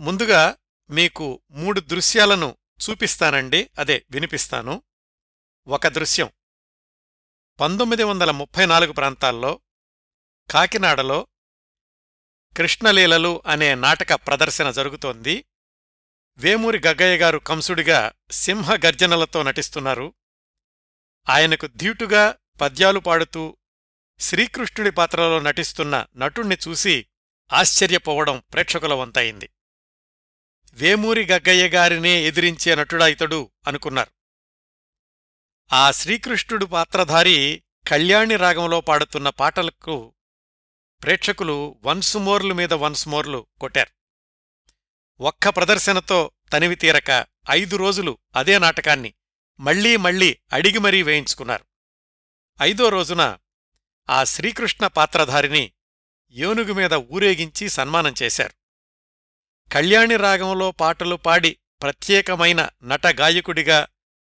ముందుగా మీకు మూడు దృశ్యాలను చూపిస్తానండి. అదే వినిపిస్తాను. ఒక దృశ్యం. పంతొమ్మిది వందల ముప్పై నాలుగు ప్రాంతాల్లో కాకినాడలో కృష్ణలీలలు అనే నాటక ప్రదర్శన జరుగుతోంది. వేమూరి గగ్గయ్య గారు కంసుడిగా సింహ గర్జనలతో నటిస్తున్నారు. ఆయనకు ధీటుగా పద్యాలు పాడుతూ శ్రీకృష్ణుడి పాత్రలో నటిస్తున్న నటుణ్ణి చూసి ఆశ్చర్యపోవడం ప్రేక్షకుల వంతయింది. వేమూరి గగ్గయ్య గారినే ఎదిరించే నటుడా ఇతడు అనుకున్నారు. ఆ శ్రీకృష్ణుడు పాత్రధారి కళ్యాణి రాగంలో పాడుతున్న పాటలకు ప్రేక్షకులు వన్సుమోర్లు మీద వన్సుమోర్లు కొట్టారు. ఒక్క ప్రదర్శనతో తనివి తీరక ఐదు రోజులు అదే నాటకాన్ని మళ్ళీ మళ్ళీ అడిగి మరీ వేయించుకున్నారు. ఐదో రోజున ఆ శ్రీకృష్ణ పాత్రధారిని ఏనుగు మీద ఊరేగించి సన్మానం చేశారు. కళ్యాణి రాగంలో పాటలు పాడి ప్రత్యేకమైన నట గాయకుడిగా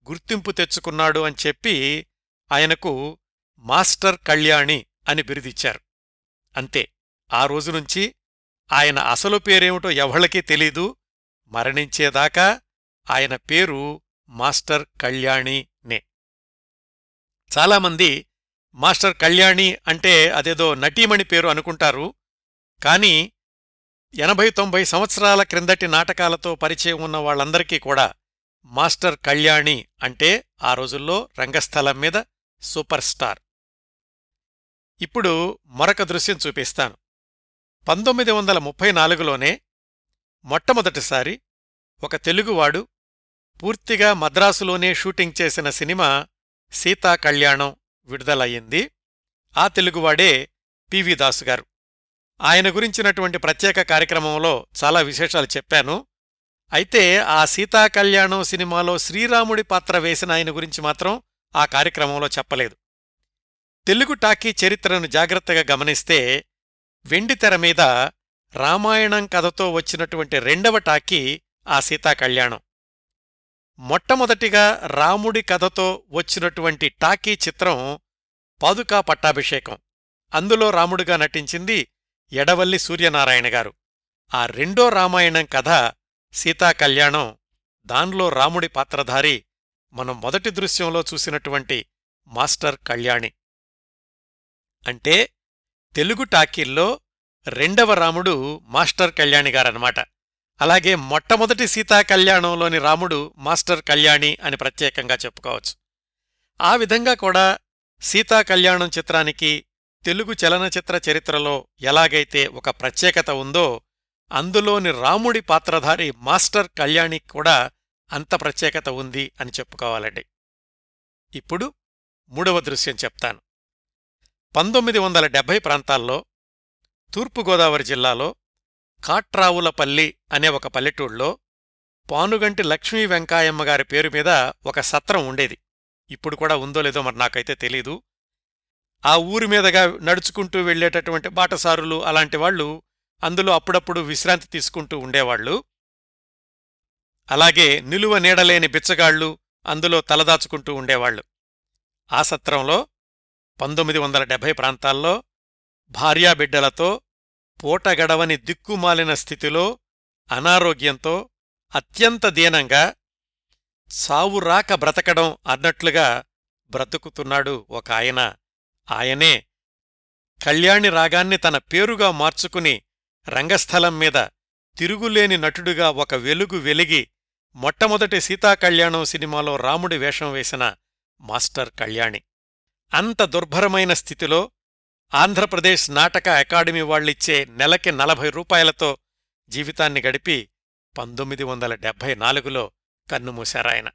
గుర్తింపు తెచ్చుకున్నాడు అని చెప్పి ఆయనకు మాస్టర్ కళ్యాణి అని బిరుదిచ్చారు. అంతే ఆ రోజునుంచి ఆయన అసలు పేరేమిటో ఎవళ్ళకీ తెలీదు. మరణించేదాకా ఆయన పేరు మాస్టర్ కళ్యాణినే చాలామంది మాస్టర్ కళ్యాణి అంటే అదేదో నటీమణి పేరు అనుకుంటారు. కాని ఎనభై తొంభై సంవత్సరాల క్రిందటి నాటకాలతో పరిచయం ఉన్న వాళ్ళందరికీ కూడా మాస్టర్ కళ్యాణి అంటే ఆ రోజుల్లో రంగస్థలం మీద సూపర్ స్టార్. ఇప్పుడు మరొక దృశ్యం చూపిస్తాను. పంతొమ్మిది వందల ముప్పై నాలుగులోనే మొట్టమొదటిసారి ఒక తెలుగువాడు పూర్తిగా మద్రాసులోనే షూటింగ్ చేసిన సినిమా సీతా కళ్యాణం విడుదలయ్యింది. ఆ తెలుగువాడే పివి దాసు గారు ఆయన గురించినటువంటి ప్రత్యేక కార్యక్రమంలో చాలా విశేషాలు చెప్పాను. అయితే ఆ సీతాకళ్యాణం సినిమాలో శ్రీరాముడి పాత్ర వేసిన ఆయన గురించి మాత్రం ఆ కార్యక్రమంలో చెప్పలేదు. తెలుగు టాకీ చరిత్రను జాగ్రత్తగా గమనిస్తే వెండితెర మీద రామాయణం కథతో వచ్చినటువంటి రెండవ టాకీ ఆ సీతాకళ్యాణం మొట్టమొదటిగా రాముడి కథతో వచ్చినటువంటి టాకీ చిత్రం పాదుకా పట్టాభిషేకం. అందులో రాముడిగా నటించింది ఎడవల్లి సూర్యనారాయణ గారు. ఆ రెండో రామాయణం కథ సీతాకళ్యాణం దాన్లో రాముడి పాత్రధారి మనం మొదటి దృశ్యంలో చూసినటువంటి మాస్టర్ కళ్యాణి. అంటే తెలుగు టాకీల్లో రెండవ రాముడు మాస్టర్ కళ్యాణి గారన్నమాట. అలాగే మొట్టమొదటి సీతాకళ్యాణంలోని రాముడు మాస్టర్ కళ్యాణి అని ప్రత్యేకంగా చెప్పుకోవచ్చు. ఆ విధంగా కూడా సీతాకళ్యాణం చిత్రానికి తెలుగు చలనచిత్ర చరిత్రలో ఎలాగైతే ఒక ప్రత్యేకత ఉందో అందులోని రాముడి పాత్రధారి మాస్టర్ కళ్యాణికి కూడా అంత ప్రత్యేకత ఉంది అని చెప్పుకోవాలండి. ఇప్పుడు మూడవ దృశ్యం చెప్తాను. పంతొమ్మిది వందల డెబ్భై ప్రాంతాల్లో తూర్పుగోదావరి జిల్లాలో కాట్రావులపల్లి అనే ఒక పల్లెటూళ్ళలో పానుగంటి లక్ష్మీ వెంకాయమ్మ గారి పేరు మీద ఒక సత్రం ఉండేది. ఇప్పుడు కూడా ఉందో లేదో మరి నాకైతే తెలీదు. ఆ ఊరి మీదగా నడుచుకుంటూ వెళ్ళేటటువంటి బాటసారులు అలాంటి వాళ్ళు అందులో అప్పుడప్పుడు విశ్రాంతి తీసుకుంటూ ఉండేవాళ్ళు అలాగే నిలువ నీడలేని బిచ్చగాళ్ళు అందులో తలదాచుకుంటూ ఉండేవాళ్ళు ఆ సత్రంలో పంతొమ్మిది వందల డెబ్భై ప్రాంతాల్లో భార్యాబిడ్డలతో పూటగడవని దిక్కుమాలిన స్థితిలో అనారోగ్యంతో అత్యంత దీనంగా సావురాక బ్రతకడం అన్నట్లుగా బ్రతుకుతున్నాడు ఒక ఆయన. ఆయనే కళ్యాణి రాగాన్ని తన పేరుగా మార్చుకుని రంగస్థలం మీద తిరుగులేని నటుడుగా ఒక వెలుగు వెలిగి మొట్టమొదటి సీతాకళ్యాణం సినిమాలో రాముడి వేషం వేసిన మాస్టర్ కళ్యాణి. అంత దుర్భరమైన స్థితిలో ఆంధ్రప్రదేశ్ నాటక అకాడమీ వాళ్ళిచ్చే నెలకి నలభై రూపాయలతో జీవితాన్ని గడిపి పంతొమ్మిది వందల డెబ్భై నాలుగులో కన్నుమూశారాయన.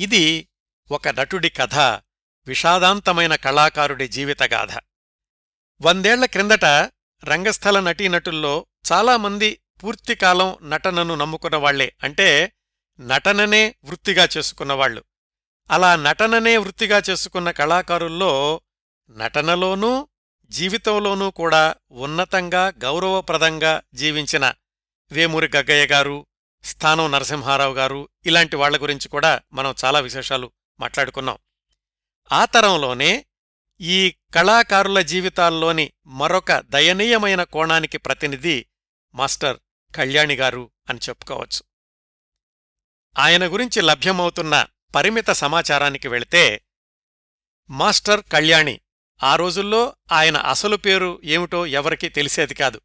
ఇది ఒక నటుడి కథ విషాదాంతమైన కళాకారుడి జీవితగాథ. వందేళ్ళ క్రిందట రంగస్థల నటీనటుల్లో చాలామంది పూర్తికాలం నటనను నమ్ముకున్నవాళ్ళే అంటే నటననే వృత్తిగా చేసుకున్నవాళ్ళు అలా నటననే వృత్తిగా చేసుకున్న కళాకారుల్లో నటనలోనూ జీవితంలోనూ కూడా ఉన్నతంగా గౌరవప్రదంగా జీవించిన వేమూరి గగ్గయ్య గారు స్థానం నరసింహారావు గారు ఇలాంటి వాళ్ళ గురించి కూడా మనం చాలా విశేషాలు మాట్లాడుకున్నాం. ఆ తరంలోనే ఈ కళాకారుల జీవితాల్లోని మరొక దయనీయమైన కోణానికి ప్రతినిధి మాస్టర్ కళ్యాణిగారు అని చెప్పుకోవచ్చు. ఆయన గురించి లభ్యమవుతున్న పరిమిత సమాచారానికి వెళితే మాస్టర్ కళ్యాణి ఆ రోజుల్లో ఆయన అసలు పేరు ఏమిటో ఎవరికీ తెలిసేది కాదు.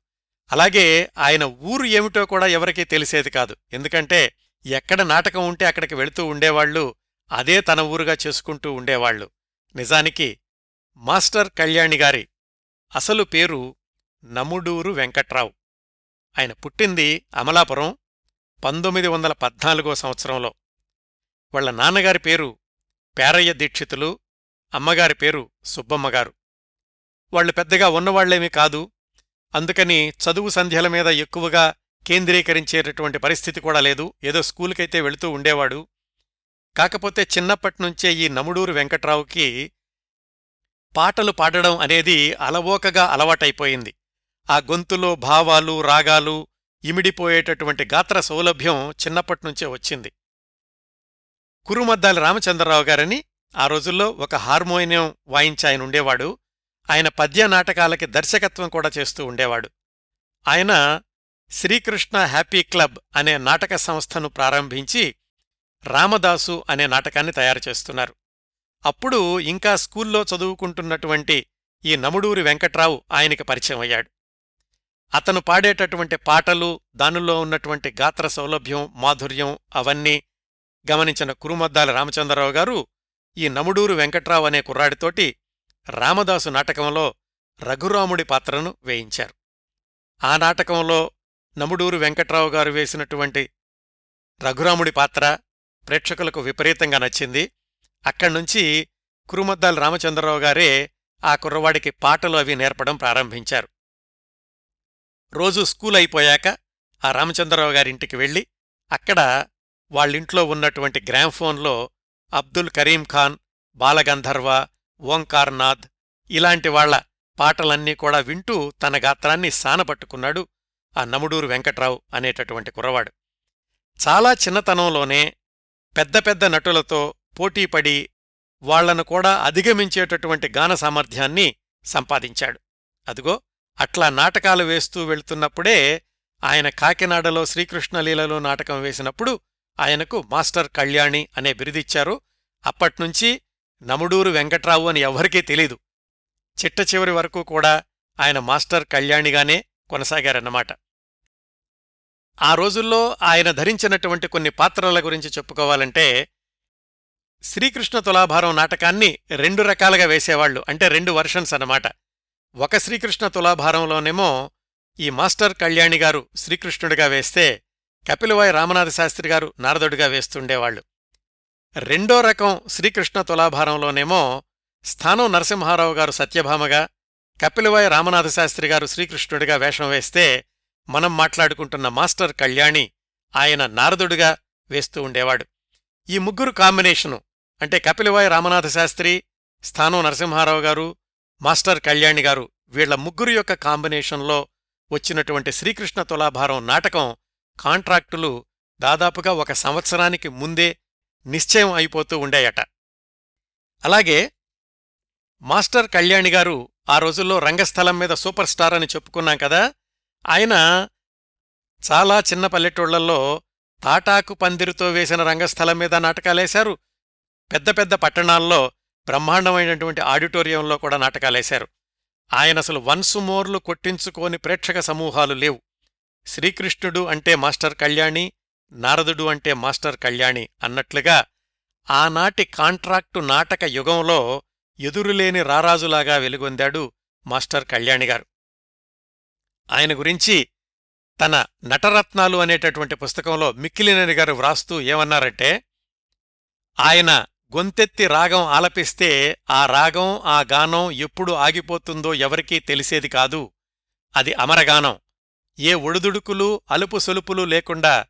అలాగే ఆయన ఊరు ఏమిటో కూడా ఎవరికీ తెలిసేది కాదు. ఎందుకంటే ఎక్కడ నాటకం ఉంటే అక్కడికి వెళుతూ ఉండేవాళ్ళు అదే తన ఊరుగా చేసుకుంటూ ఉండేవాళ్ళు నిజానికి మాస్టర్ కళ్యాణిగారి అసలు పేరు నముడూరు వెంకట్రావు. ఆయన పుట్టింది అమలాపురం పంతొమ్మిది వందల పద్నాలుగో సంవత్సరంలో. వాళ్ళ నాన్నగారి పేరు పేరయ్య దీక్షితులు అమ్మగారి పేరు సుబ్బమ్మగారు వాళ్ళు పెద్దగా ఉన్నవాళ్ళేమీ కాదు. అందుకని చదువు సంధ్యల మీద ఎక్కువగా కేంద్రీకరించేటటువంటి పరిస్థితి కూడా లేదు. ఏదో స్కూలుకైతే వెళుతూ ఉండేవాడు. కాకపోతే చిన్నప్పటినుంచే ఈ నముడూరు వెంకట్రావుకి పాటలు పాడడం అనేది అలవోకగా అలవాటైపోయింది. ఆ గొంతులో భావాలు రాగాలు ఇమిడిపోయేటటువంటి గాత్ర సౌలభ్యం చిన్నప్పటినుంచే వచ్చింది. కురుమద్దాలి రామచంద్రరావు గారని ఆ రోజుల్లో ఒక హార్మోనియం వాయించి ఆయన ఉండేవాడు. ఆయన పద్య నాటకాలకి దర్శకత్వం కూడా చేస్తూ ఉండేవాడు. ఆయన శ్రీకృష్ణ హ్యాపీ క్లబ్ అనే నాటక సంస్థను ప్రారంభించి రామదాసు అనే నాటకాన్ని తయారు చేస్తున్నారు. అప్పుడు ఇంకా స్కూల్లో చదువుకుంటున్నటువంటి ఈ నముడూరి వెంకట్రావు ఆయనకి పరిచయం అయ్యాడు. అతను పాడేటటువంటి పాటలు దానిలో ఉన్నటువంటి గాత్ర సౌలభ్యం మాధుర్యం అవన్నీ గమనించిన కురుమద్దాల రామచంద్రరావు గారు ఈ నముడూరు వెంకట్రావు అనే కుర్రాడితోటి రామదాసు నాటకంలో రఘురాముడి పాత్రను వేయించారు. ఆ నాటకంలో నముడూరు వెంకట్రావు గారు వేసినటువంటి రఘురాముడి పాత్ర ప్రేక్షకులకు విపరీతంగా నచ్చింది. అక్కడ్నుంచి కురుమద్దాల రామచంద్రరావు గారే ఆ కుర్రవాడికి పాటలు అవి నేర్పడం ప్రారంభించారు. రోజు స్కూల్ అయిపోయాక ఆ రామచంద్రరావు గారింటికి వెళ్ళి అక్కడ వాళ్ళింట్లో ఉన్నటువంటి గ్రామ్ఫోన్లో అబ్దుల్ కరీం ఖాన్ బాలగంధర్వ ఓంకార్నాథ్ ఇలాంటి వాళ్ళ పాటలన్నీ కూడా వింటూ తన గాత్రాన్ని సానపట్టుకున్నాడు ఆ నముడూరు వెంకట్రావు అనేటటువంటి కుర్రవాడు. చాలా చిన్నతనంలోనే పెద్ద పెద్ద నటులతో పోటీపడి వాళ్ళను కూడా అధిగమించేటటువంటి గాన సామర్థ్యాన్ని సంపాదించాడు. అదుగో అట్లా నాటకాలు వేస్తూ వెళ్తున్నప్పుడే ఆయన కాకినాడలో శ్రీకృష్ణలీలలో నాటకం వేసినప్పుడు ఆయనకు మాస్టర్ కళ్యాణి అనే బిరుదిచ్చారు. అప్పట్నుంచి నముడూరు వెంకట్రావు అని ఎవ్వరికీ తెలీదు. చిట్ట చివరి వరకు కూడా ఆయన మాస్టర్ కళ్యాణిగానే కొనసాగారన్నమాట. ఆ రోజుల్లో ఆయన ధరించినటువంటి కొన్ని పాత్రల గురించి చెప్పుకోవాలంటే శ్రీకృష్ణ తులాభారం నాటకాన్ని రెండు రకాలుగా వేసేవాళ్ళు అంటే రెండు వర్షన్స్ అన్నమాట. ఒక శ్రీకృష్ణ తులాభారంలోనేమో ఈ మాస్టర్ కళ్యాణి గారు శ్రీకృష్ణుడిగా వేస్తే కపిలవాయి రామనాథ శాస్త్రి గారు నారదుడిగా వేస్తుండేవాళ్ళు రెండో రకం శ్రీకృష్ణ తులాభారంలోనేమో స్థానం నరసింహారావు గారు సత్యభామగా కపిలవాయి రామనాథ శాస్త్రి గారు శ్రీకృష్ణుడిగా వేషం వేస్తే మనం మాట్లాడుకుంటున్న మాస్టర్ కళ్యాణి ఆయన నారదుడుగా వేస్తూ ఉండేవాడు. ఈ ముగ్గురు కాంబినేషను అంటే కపిలవాయ రామనాథ శాస్త్రి స్థానం నరసింహారావు గారు మాస్టర్ కళ్యాణి గారు వీళ్ళ ముగ్గురు యొక్క కాంబినేషన్లో వచ్చినటువంటి శ్రీకృష్ణ తులాభారం నాటకం కాంట్రాక్టులు దాదాపుగా ఒక సంవత్సరానికి ముందే నిశ్చయం అయిపోతూ ఉండేయట. అలాగే మాస్టర్ కళ్యాణి గారు ఆ రోజుల్లో రంగస్థలం మీద సూపర్ స్టార్ అని చెప్పుకున్నాం కదా ఆయన చాలా చిన్న పల్లెటూళ్ళలో తాటాకు పందిరితో వేసిన రంగస్థలం మీద నాటకాలేశారు. పెద్ద పెద్ద పట్టణాల్లో బ్రహ్మాండమైనటువంటి ఆడిటోరియంలో కూడా నాటకాలేశారు. ఆయన అసలు వన్సుమోర్లు కొట్టించుకోని ప్రేక్షక సమూహాలు లేవు. శ్రీకృష్ణుడు అంటే మాస్టర్ కళ్యాణి నారదుడు అంటే మాస్టర్ కళ్యాణి అన్నట్లుగా ఆనాటి కాంట్రాక్టు నాటక యుగంలో ఎదురులేని రారాజులాగా వెలుగొందాడు మాస్టర్ కళ్యాణిగారు. ఆయన గురించి తన నటరత్నాలు అనేటటువంటి పుస్తకంలో మిక్కిలినేని గారు వ్రాస్తూ ఏమన్నారంటే ఆయన గొంతెత్తి రాగం ఆలపిస్తే ఆ రాగం ఆ గానం ఎప్పుడు ఆగిపోతుందో ఎవరికీ తెలిసేది కాదు. అది అమరగానం. ఏ ఒడుదుడుకులు అలుపు సొలుపులు లేకుండా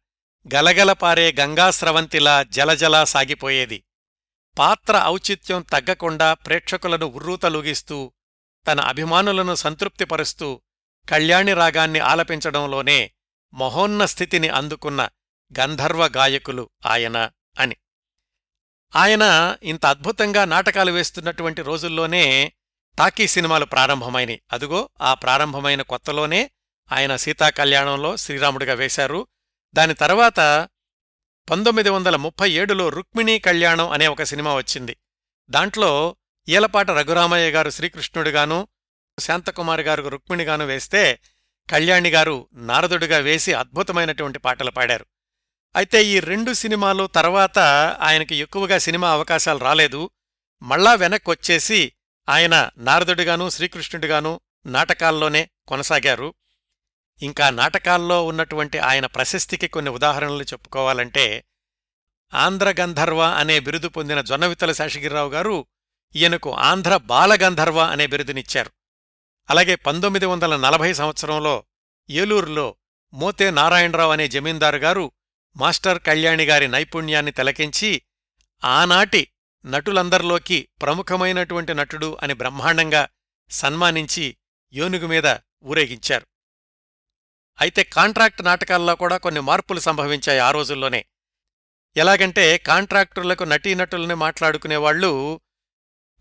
గలగలపారే గంగాస్రవంతిలా జలజలా సాగిపోయేది. పాత్ర ఔచిత్యం తగ్గకుండా ప్రేక్షకులను ఉర్రూతలుగిస్తూ తన అభిమానులను సంతృప్తిపరుస్తూ కళ్యాణి రాగాన్ని ఆలపించడంలోనే మహోన్న స్థితిని అందుకున్న గంధర్వ గాయకులు ఆయన అని. ఆయన ఇంత అద్భుతంగా నాటకాలు వేస్తున్నటువంటి రోజుల్లోనే టాకీ సినిమాలు ప్రారంభమైనవి అదుగో ఆ ప్రారంభమైన కొత్తలోనే ఆయన సీతాకళ్యాణంలో శ్రీరాముడిగా వేశారు. దాని తర్వాత పంతొమ్మిది వందల ముప్పై ఏడులో రుక్మిణీ కళ్యాణం అనే ఒక సినిమా వచ్చింది. దాంట్లో ఈలపాట రఘురామయ్య గారు శ్రీకృష్ణుడిగాను శాంతకుమార్ గారు రుక్మిణిగాను వేస్తే కళ్యాణి గారు నారదుడిగా వేసి అద్భుతమైనటువంటి పాటలు పాడారు. అయితే ఈ రెండు సినిమాలు తర్వాత ఆయనకి ఎక్కువగా సినిమా అవకాశాలు రాలేదు. మళ్ళా వెనక్కొచ్చేసి ఆయన నారదుడిగాను శ్రీకృష్ణుడిగాను నాటకాల్లోనే కొనసాగారు. ఇంకా నాటకాల్లో ఉన్నటువంటి ఆయన ప్రశస్తికి కొన్ని ఉదాహరణలు చెప్పుకోవాలంటే ఆంధ్రగంధర్వ అనే బిరుదు పొందిన జొన్నవిత్తల శేషగిరిరావు గారు ఈయనకు ఆంధ్ర బాలగంధర్వ అనే బిరుదునిచ్చారు. అలాగే పంతొమ్మిది వందల నలభై సంవత్సరంలో ఏలూరులో మోతే నారాయణరావు అనే జమీందారు గారు మాస్టర్ కళ్యాణి గారి నైపుణ్యాన్ని తిలకించి ఆనాటి నటులందరిలోకి ప్రముఖమైనటువంటి నటుడు అని బ్రహ్మాండంగా సన్మానించి యోనుగు మీద ఊరేగించారు. అయితే కాంట్రాక్ట్ నాటకాల్లో కూడా కొన్ని మార్పులు సంభవించాయి ఆ రోజుల్లోనే. ఎలాగంటే కాంట్రాక్టర్లకు నటీనటుల్ని మాట్లాడుకునేవాళ్ళు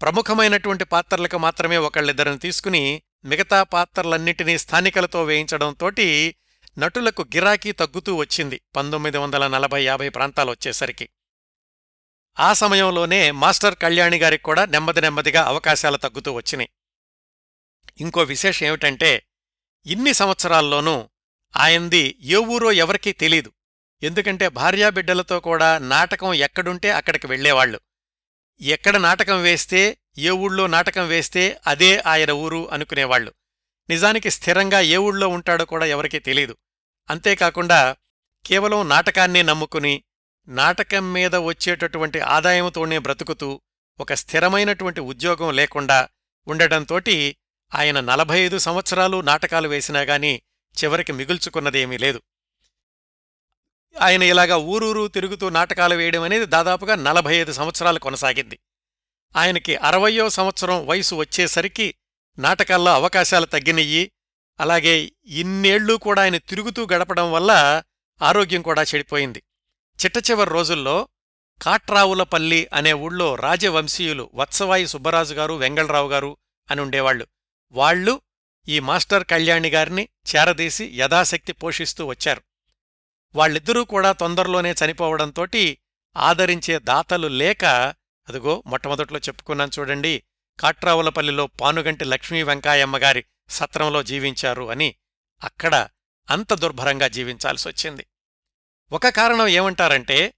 ప్రముఖమైనటువంటి పాత్రలకు మాత్రమే ఒకళ్ళిద్దరిని తీసుకుని మిగతా పాత్రలన్నింటినీ స్థానికలతో వేయించడంతోటి నటులకు గిరాకీ తగ్గుతూ వచ్చింది పంతొమ్మిది వందల నలభై యాభై ప్రాంతాలు వచ్చేసరికి. ఆ సమయంలోనే మాస్టర్ కళ్యాణి గారికి కూడా నెమ్మది నెమ్మదిగా అవకాశాలు తగ్గుతూ వచ్చినాయి. ఇంకో విశేషం ఏమిటంటే ఇన్ని సంవత్సరాల్లోనూ ఆయంది ఏ ఊరో ఎవరికీ తెలీదు. ఎందుకంటే భార్యాబిడ్డలతో కూడా నాటకం ఎక్కడుంటే అక్కడికి వెళ్ళేవాళ్ళు ఎక్కడ నాటకం వేస్తే ఏ ఊళ్ళో నాటకం వేస్తే అదే ఆయన ఊరు అనుకునేవాళ్ళు నిజానికి స్థిరంగా ఏ ఊళ్ళో ఉంటాడో కూడా ఎవరికీ తెలీదు. అంతేకాకుండా కేవలం నాటకాన్నే నమ్ముకుని నాటకం మీద వచ్చేటటువంటి ఆదాయంతోనే బ్రతుకుతూ ఒక స్థిరమైనటువంటి ఉద్యోగం లేకుండా ఉండటంతోటి ఆయన నలభై ఐదు సంవత్సరాలు నాటకాలు వేసినా గాని చివరికి మిగుల్చుకున్నదేమీ లేదు. ఆయన ఇలాగా ఊరూరు తిరుగుతూ నాటకాలు వేయడం అనేది దాదాపుగా నలభై ఐదు సంవత్సరాలు కొనసాగింది. ఆయనకి అరవయో సంవత్సరం వయసు వచ్చేసరికి నాటకాల్లో అవకాశాలు తగ్గినయ్యి అలాగే ఇన్నేళ్ళూ కూడా ఆయన తిరుగుతూ గడపడం వల్ల ఆరోగ్యం కూడా చెడిపోయింది. చిట్టచివరి రోజుల్లో కాట్రావులపల్లి అనే ఊళ్ళో రాజవంశీయులు వత్సవాయి సుబ్బరాజు గారు వెంగళరావు గారు అని ఉండేవాళ్ళు వాళ్ళు ఈ మాస్టర్ కళ్యాణి గారిని చేరదీసి యథాశక్తి పోషిస్తూ వచ్చారు. వాళ్ళిద్దరూ కూడా తొందరలోనే చనిపోవడంతోటి ఆదరించే దాతలు లేక అదిగో మొట్టమొదట్లో చెప్పుకున్నాను చూడండి కాట్రావులపల్లిలో పానుగంటి లక్ష్మీ వెంకాయమ్మగారి సత్రంలో జీవించారు అని అక్కడ అంత దుర్భరంగా జీవించాల్సొచ్చింది ఒక కారణం ఏమంటారంటే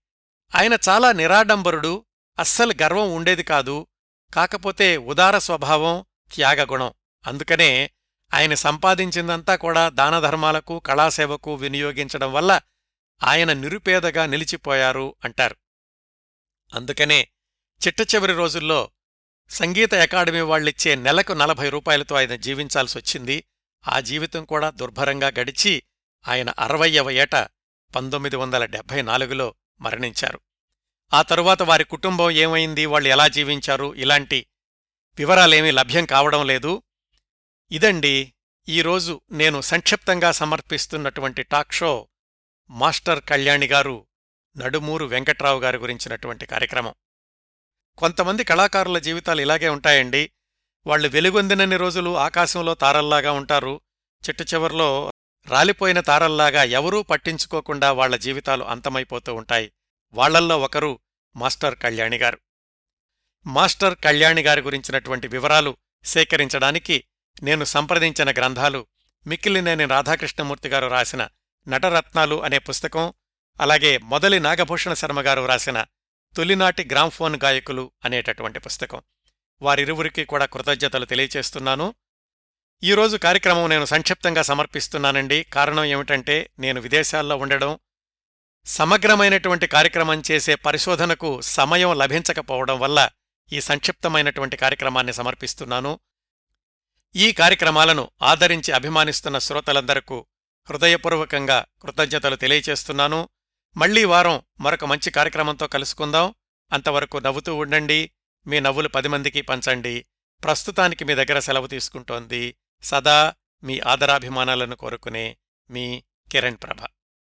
ఆయన చాలా నిరాడంబరుడు అస్సలు గర్వం ఉండేది కాదు కాకపోతే ఉదార స్వభావం త్యాగగుణం. అందుకనే ఆయన సంపాదించిందంతా కూడా దానధర్మాలకు కళాసేవకు వినియోగించడం వల్ల ఆయన నిరుపేదగా నిలిచిపోయారు అంటారు. అందుకనే చిట్టచివరి రోజుల్లో సంగీత అకాడమీ వాళ్ళిచ్చే నెలకు నలభై రూపాయలతో ఆయన జీవించాల్సొచ్చింది ఆ జీవితం కూడా దుర్భరంగా గడిచి ఆయన అరవయ్యవ ఏట పంతొమ్మిది వందల డెబ్భై నాలుగులో మరణించారు. ఆ తరువాత వారి కుటుంబం ఏమైంది? వాళ్ళు ఎలా జీవించారు? ఇలాంటి వివరాలేమీ లభ్యం కావడం లేదు. ఇదండి ఈరోజు నేను సంక్షిప్తంగా సమర్పిస్తున్నటువంటి talk show master Kalyani garu Nadumuru Venkatrao గారి గురించినటువంటి కార్యక్రమం. కొంతమంది కళాకారుల జీవితాలు ఇలాగే ఉంటాయండి. వాళ్ళు వెలుగొందినన్ని రోజులు ఆకాశంలో తారల్లాగా ఉంటారు. చెట్టు చివర్లో రాలిపోయిన తారల్లాగా ఎవరూ పట్టించుకోకుండా వాళ్ళ జీవితాలు అంతమైపోతూ ఉంటాయి. వాళ్ళల్లో ఒకరు మాస్టర్ కళ్యాణి గారు. మాస్టర్ కళ్యాణి గారి గురించినటువంటి వివరాలు సేకరించడానికి నేను సంప్రదించిన గ్రంథాలు మిక్కిలినేని రాధాకృష్ణమూర్తి గారు రాసిన నటరత్నాలు అనే పుస్తకం అలాగే మొదలి నాగభూషణ శర్మ గారు రాసిన తొలినాటి గ్రామ్ఫోన్ గాయకులు అనేటటువంటి పుస్తకం. వారిరువురికి కూడా కృతజ్ఞతలు తెలియచేస్తున్నాను. ఈరోజు కార్యక్రమం నేను సంక్షిప్తంగా సమర్పిస్తున్నానండి. కారణం ఏమిటంటే నేను విదేశాల్లో ఉండడం సమగ్రమైనటువంటి కార్యక్రమం చేసే పరిశోధనకు సమయం లభించకపోవడం వల్ల ఈ సంక్షిప్తమైనటువంటి కార్యక్రమాన్ని సమర్పిస్తున్నాను. ఈ కార్యక్రమాలను ఆదరించి అభిమానిస్తున్న శ్రోతలందరకు హృదయపూర్వకంగా కృతజ్ఞతలు తెలియచేస్తున్నాను. మళ్ళీ వారం మరొక మంచి కార్యక్రమంతో కలుసుకుందాం. అంతవరకు నవ్వుతూ ఉండండి. మీ నవ్వులు పది మందికి పంచండి. ప్రస్తుతానికి మీ దగ్గర సెలవు తీసుకుంటోంది సదా మీ ఆదరాభిమానాలను కోరుకునే మీ కిరణ్ ప్రభ.